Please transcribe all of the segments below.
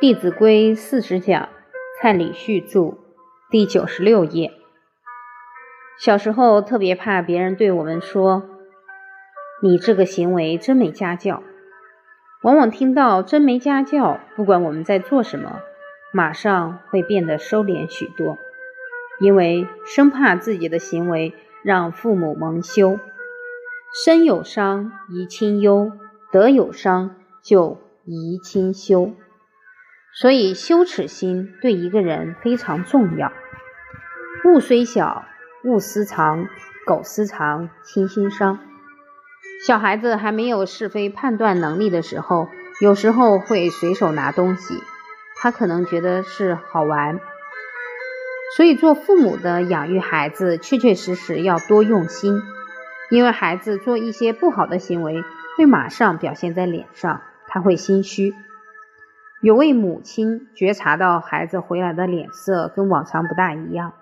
《弟子规》四十讲，蔡礼旭著，第九十六页。小时候特别怕别人对我们说：“你这个行为真没家教。”往往听到“真没家教”，不管我们在做什么，马上会变得收敛许多，因为生怕自己的行为让父母蒙羞。身有伤，贻亲忧；德有伤，就贻亲羞。所以，羞耻心对一个人非常重要。物虽小，勿私藏；苟私藏，亲心伤。小孩子还没有是非判断能力的时候，有时候会随手拿东西，他可能觉得是好玩。所以，做父母的养育孩子，确确实实要多用心，因为孩子做一些不好的行为，会马上表现在脸上，他会心虚。有位母亲觉察到孩子回来的脸色跟往常不大一样，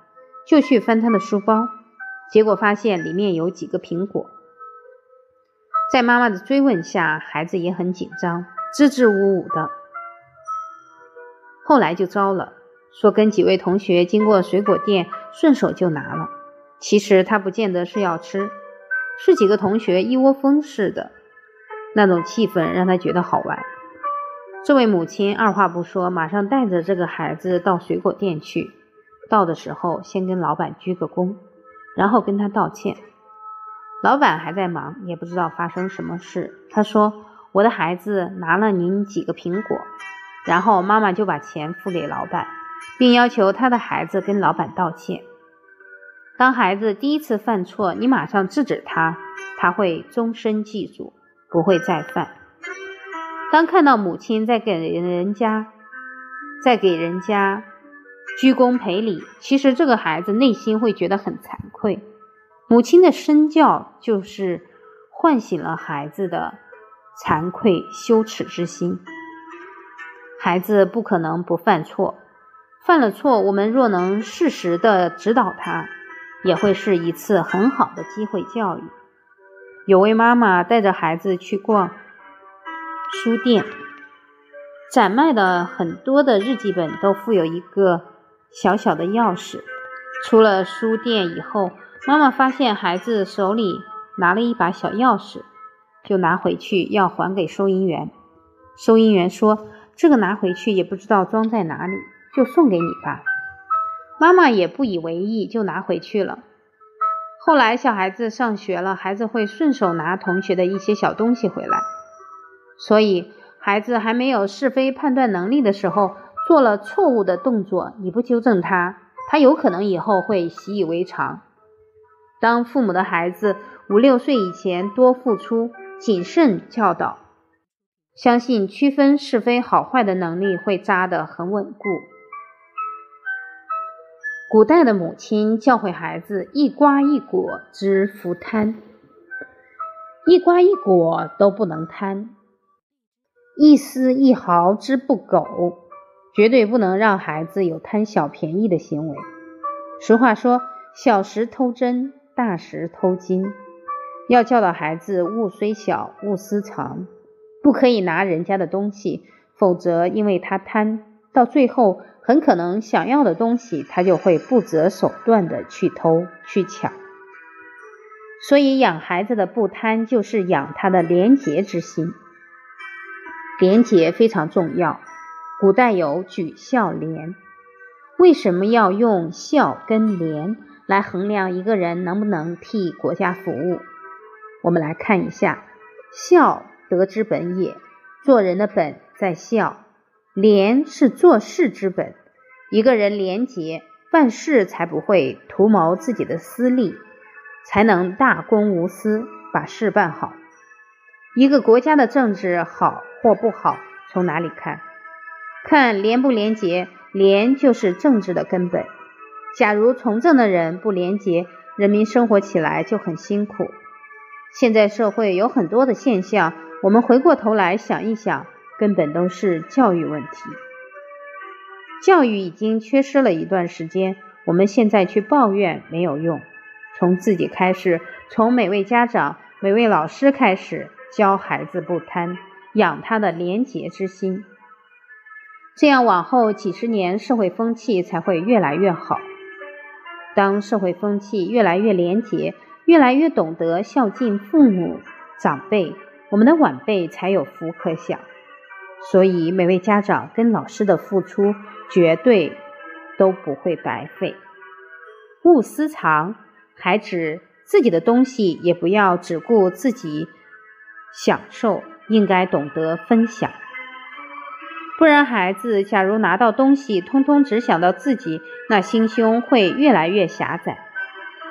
就去翻他的书包，结果发现里面有几个苹果。在妈妈的追问下，孩子也很紧张，支支吾吾的。后来就糟了，说跟几位同学经过水果店，顺手就拿了。其实他不见得是要吃，是几个同学一窝蜂似的，那种气氛让他觉得好玩。这位母亲二话不说，马上带着这个孩子到水果店去。到的时候，先跟老板鞠个躬，然后跟他道歉。老板还在忙，也不知道发生什么事。他说：“我的孩子拿了您几个苹果。”然后妈妈就把钱付给老板，并要求他的孩子跟老板道歉。当孩子第一次犯错，你马上制止他，他会终身记住，不会再犯。当看到母亲在给人家，在给人家鞠躬赔礼，其实这个孩子内心会觉得很惭愧。母亲的身教就是唤醒了孩子的惭愧羞耻之心。孩子不可能不犯错，犯了错，我们若能适时的指导他，也会是一次很好的机会教育。有位妈妈带着孩子去逛。书店展卖的很多的日记本都附有一个小小的钥匙。出了书店以后，妈妈发现孩子手里拿了一把小钥匙，就拿回去要还给收银员。收银员说：“这个拿回去也不知道装在哪里，就送给你吧。”妈妈也不以为意，就拿回去了。后来小孩子上学了，孩子会顺手拿同学的一些小东西回来。所以，孩子还没有是非判断能力的时候，做了错误的动作，你不纠正他，他有可能以后会习以为常。当父母的孩子五六岁以前多付出、谨慎教导，相信区分是非好坏的能力会扎得很稳固。古代的母亲教诲孩子：“一瓜一果之福贪，一瓜一果都不能贪。”一丝一毫之不苟，绝对不能让孩子有贪小便宜的行为。俗话说：“小时偷针，大时偷金。”要教导孩子，物虽小，勿私藏，不可以拿人家的东西，否则因为他贪，到最后很可能想要的东西，他就会不择手段的去偷去抢。所以养孩子的不贪，就是养他的廉洁之心。廉洁非常重要。古代有举孝廉，为什么要用孝跟廉来衡量一个人能不能替国家服务？我们来看一下，孝德之本也，做人的本在孝；廉是做事之本。一个人廉洁，办事才不会图谋自己的私利，才能大公无私，把事办好。一个国家的政治好。或不好，从哪里看？看廉不廉洁，廉就是政治的根本。假如从政的人不廉洁，人民生活起来就很辛苦。现在社会有很多的现象，我们回过头来想一想，根本都是教育问题。教育已经缺失了一段时间，我们现在去抱怨没有用，从自己开始，从每位家长、每位老师开始教孩子不贪。养他的廉洁之心。这样往后几十年社会风气才会越来越好。当社会风气越来越廉洁，越来越懂得孝敬父母长辈，我们的晚辈才有福可享。所以，每位家长跟老师的付出绝对都不会白费。勿私藏，还指自己的东西也不要只顾自己享受，应该懂得分享。不然，孩子假如拿到东西，通通只想到自己，那心胸会越来越狭窄。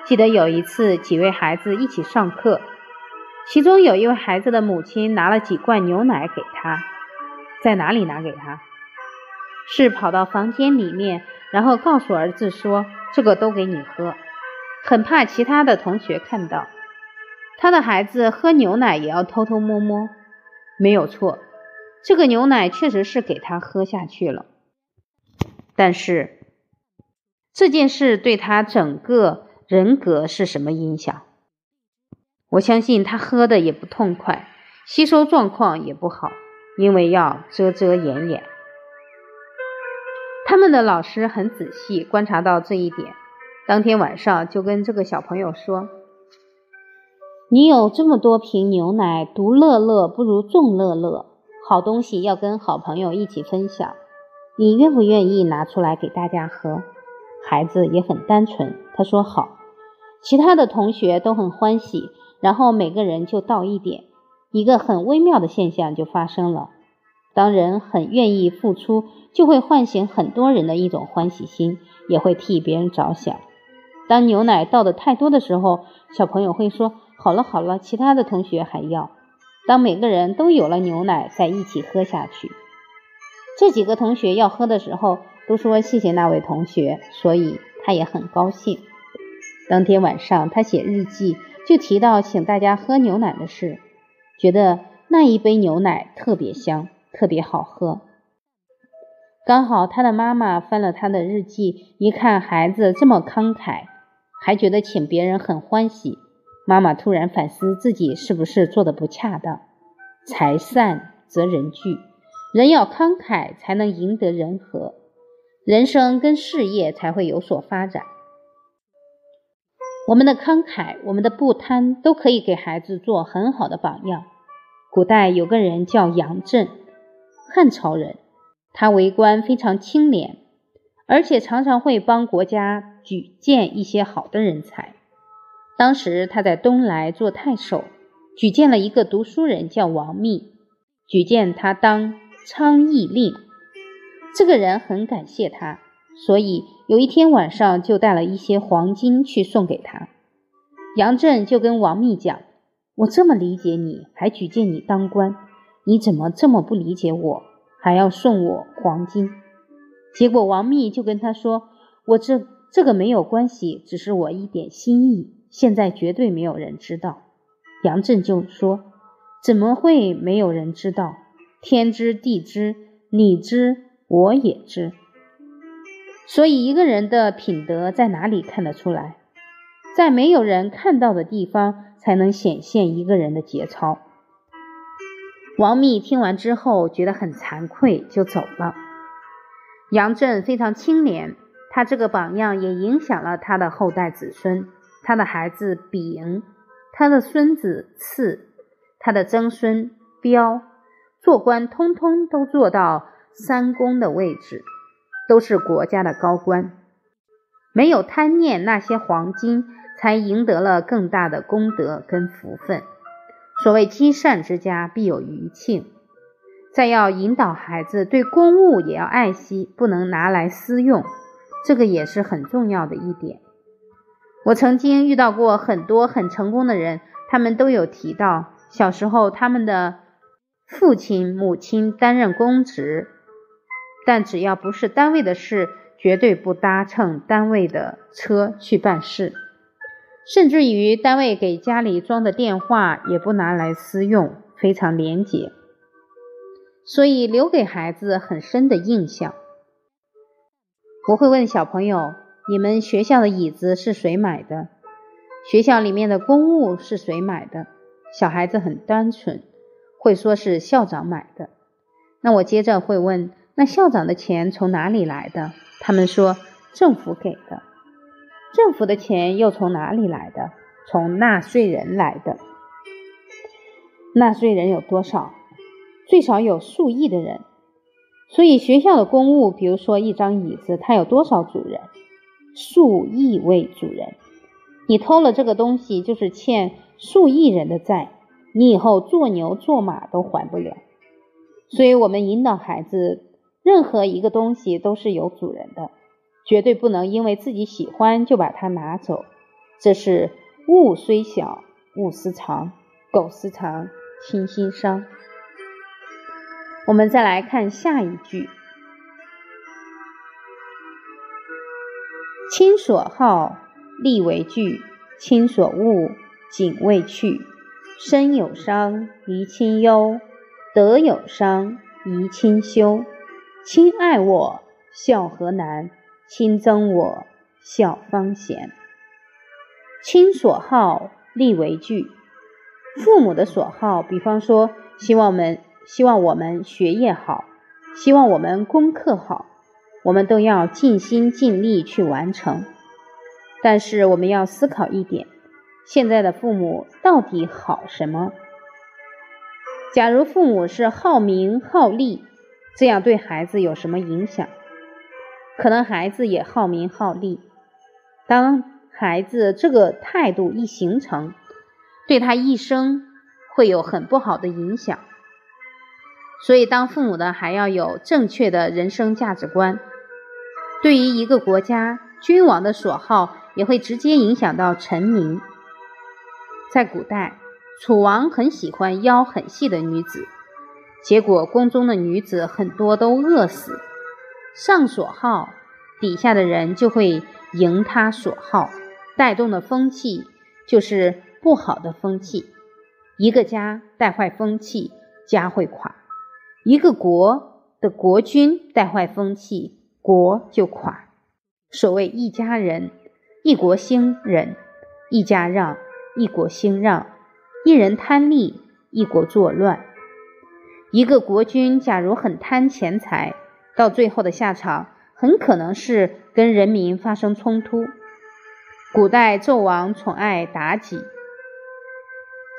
记得有一次，几位孩子一起上课，其中有一位孩子的母亲拿了几罐牛奶给他。在哪里拿给他？是跑到房间里面，然后告诉儿子说：“这个都给你喝。”很怕其他的同学看到，他的孩子喝牛奶也要偷偷摸摸。没有错，这个牛奶确实是给他喝下去了。但是这件事对他整个人格是什么影响？我相信他喝的也不痛快，吸收状况也不好。因为要遮遮掩掩，他们的老师很仔细观察到这一点，当天晚上就跟这个小朋友说：“你有这么多瓶牛奶，独乐乐不如众乐乐。好东西要跟好朋友一起分享，你愿不愿意拿出来给大家喝？”孩子也很单纯，他说好。其他的同学都很欢喜，然后每个人就倒一点。一个很微妙的现象就发生了：当人很愿意付出，就会唤醒很多人的一种欢喜心，也会替别人着想。当牛奶倒的太多的时候，小朋友会说：“好了好了，其他的同学还要。”当每个人都有了牛奶，再一起喝下去，这几个同学要喝的时候，都说谢谢那位同学，所以他也很高兴。当天晚上，他写日记，就提到请大家喝牛奶的事。觉得那一杯牛奶特别香，特别好喝。刚好他的妈妈翻了他的日记，一看孩子这么慷慨，还觉得请别人很欢喜。妈妈突然反思自己是不是做的不恰当。财散则人聚，人要慷慨才能赢得人和，人生跟事业才会有所发展。我们的慷慨，我们的不贪，都可以给孩子做很好的榜样。古代有个人叫杨震，汉朝人，他为官非常清廉，而且常常会帮国家举荐一些好的人才。当时他在东莱做太守，举荐了一个读书人叫王密，举荐他当昌邑令。这个人很感谢他。所以有一天晚上，就带了一些黄金去送给他。杨震就跟王密讲：“我这么理解你，还举荐你当官，你怎么这么不理解我，还要送我黄金？”结果王密就跟他说：“我这这个没有关系，只是我一点心意，现在绝对没有人知道。”杨震就说：“怎么会没有人知道？天知地知，你知我也知。”所以，一个人的品德在哪里看得出来？在没有人看到的地方，才能显现一个人的节操。王密听完之后，觉得很惭愧，就走了。杨震非常清廉，他这个榜样也影响了他的后代子孙。他的孩子丙，他的孙子次，他的曾孙彪，做官通通都做到三公的位置。都是国家的高官，没有贪念那些黄金，才赢得了更大的功德跟福分。所谓积善之家必有余庆。再要引导孩子对公物也要爱惜，不能拿来私用，这个也是很重要的一点。我曾经遇到过很多很成功的人，他们都有提到小时候他们的父亲母亲担任公职。但只要不是单位的事，绝对不搭乘单位的车去办事，甚至于单位给家里装的电话也不拿来私用，非常廉洁，所以留给孩子很深的印象。我会问小朋友：你们学校的椅子是谁买的？学校里面的公物是谁买的？小孩子很单纯，会说是校长买的。那我接着会问。那校长的钱从哪里来的？他们说政府给的。政府的钱又从哪里来的？从纳税人来的。纳税人有多少？最少有数亿的人。所以学校的公物，比如说一张椅子，它有多少主人？数亿位主人。你偷了这个东西，就是欠数亿人的债，你以后做牛做马都还不了。所以，我们引导孩子，任何一个东西都是有主人的，绝对不能因为自己喜欢就把它拿走。这是物虽小，勿私藏；苟私藏，亲心伤。我们再来看下一句：亲所好，力为具；亲所恶，谨为去。身有伤，贻亲忧。德有伤，贻亲羞。亲爱我，孝何难；亲憎我，孝方贤。亲所好，力为具。父母的所好，比方说，希望我们希望我们学业好，希望我们功课好，我们都要尽心尽力去完成。但是，我们要思考一点：现在的父母到底好什么？假如父母是好名好利，这样对孩子有什么影响？可能孩子也好名好利。当孩子这个态度一形成，对他一生会有很不好的影响。所以，当父母的还要有正确的人生价值观。对于一个国家，君王的所好也会直接影响到臣民。在古代。楚王很喜欢腰很细的女子，结果宫中的女子很多都饿死。上所好，底下的人就会迎他所好，带动的风气就是不好的风气。一个家带坏风气，家会垮；一个国的国君带坏风气，国就垮。所谓一家人，一国兴仁；一家让，一国兴让。一人贪利，一国作乱。一个国君假如很贪钱财，到最后的下场很可能是跟人民发生冲突。古代纣王宠爱妲己，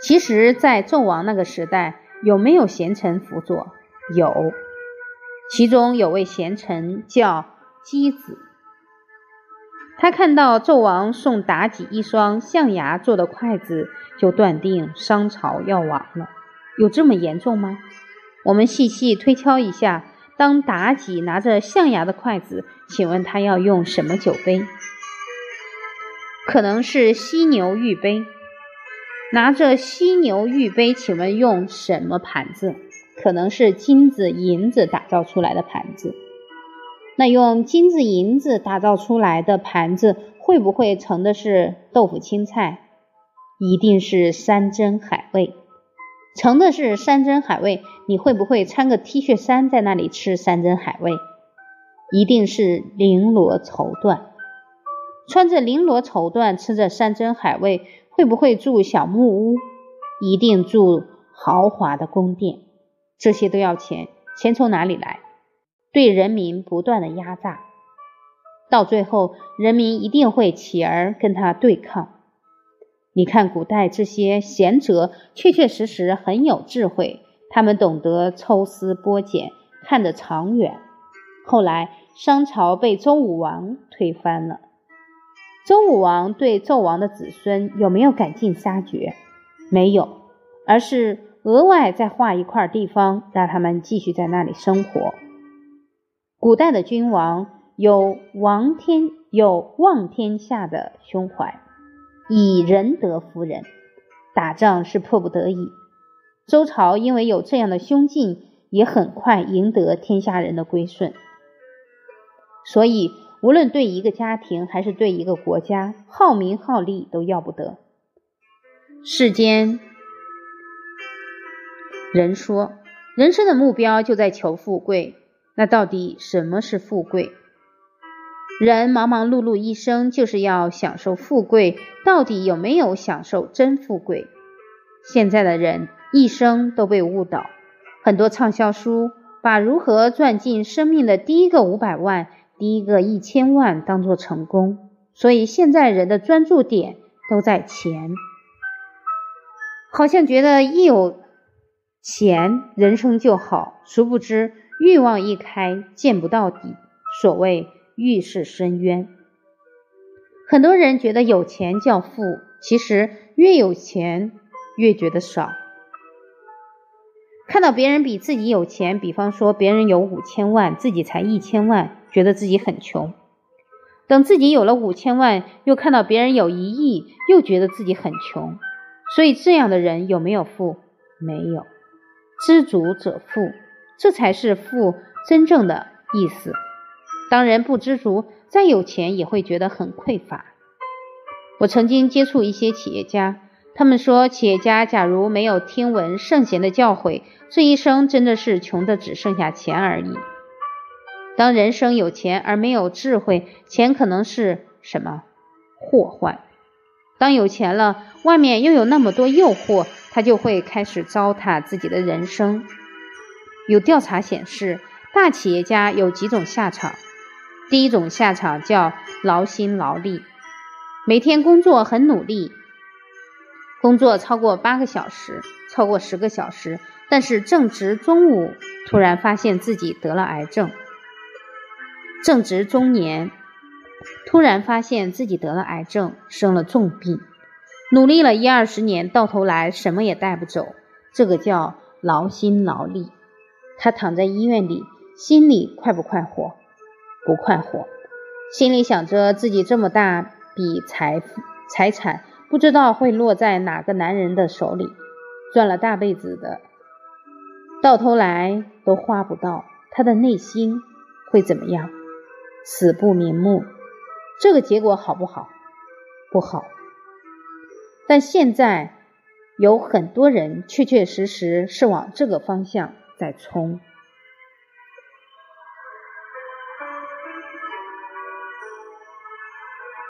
其实，在纣王那个时代，有没有贤臣辅佐？有，其中有位贤臣叫箕子。他看到纣王送妲己一双象牙做的筷子，就断定商朝要亡了。有这么严重吗？我们细细推敲一下：当妲己拿着象牙的筷子，请问她要用什么酒杯？可能是犀牛玉杯。拿着犀牛玉杯，请问用什么盘子？可能是金子、银子打造出来的盘子。那用金子银子打造出来的盘子，会不会盛的是豆腐青菜？一定是山珍海味。盛的是山珍海味，你会不会穿个 T 恤衫在那里吃山珍海味？一定是绫罗绸缎。穿着绫罗绸缎吃着山珍海味，会不会住小木屋？一定住豪华的宫殿。这些都要钱，钱从哪里来？对人民不断的压榨，到最后人民一定会起而跟他对抗。你看古代这些贤哲，确确实实很有智慧，他们懂得抽丝剥茧，看得长远。后来商朝被周武王推翻了，周武王对纣王的子孙有没有赶尽杀绝？没有，而是额外再划一块地方，让他们继续在那里生活。古代的君王有王天有望天下的胸怀，以仁德服人，打仗是迫不得已。周朝因为有这样的胸襟，也很快赢得天下人的归顺。所以，无论对一个家庭还是对一个国家，好名好利都要不得。世间人说，人生的目标就在求富贵。那到底什么是富贵？人忙忙碌碌一生就是要享受富贵，到底有没有享受真富贵？现在的人一生都被误导，很多畅销书把如何赚进生命的第一个五百万、第一个一千万当做成功，所以现在人的专注点都在钱，好像觉得一有钱人生就好，殊不知欲望一开见不到底，所谓欲是深渊。很多人觉得有钱叫富，其实越有钱越觉得少。看到别人比自己有钱，比方说别人有五千万，自己才一千万，觉得自己很穷；等自己有了五千万，又看到别人有一亿，又觉得自己很穷。所以这样的人有没有富？没有。知足者富，这才是富真正的意思。当人不知足，再有钱也会觉得很匮乏。我曾经接触一些企业家。他们说，企业家假如没有听闻圣贤的教诲，这一生真的是穷的只剩下钱而已。当人生有钱而没有智慧，钱可能是什么祸患？当有钱了，外面又有那么多诱惑，他就会开始糟蹋自己的人生。有调查显示，大企业家有几种下场：第一种下场叫劳心劳力，每天工作很努力。工作超过八个小时，超过十个小时，但是正值中午，突然发现自己得了癌症；正值中年，突然发现自己得了癌症，生了重病，努力了一二十年，到头来什么也带不走，这个叫劳心劳力。他躺在医院里，心里快不快活？不快活，心里想着自己这么大笔财富财产。不知道会落在哪个男人的手里，赚了大辈子的，到头来都花不到，他的内心会怎么样？死不瞑目。这个结果好不好？不好。但现在有很多人确确实实是往这个方向在冲。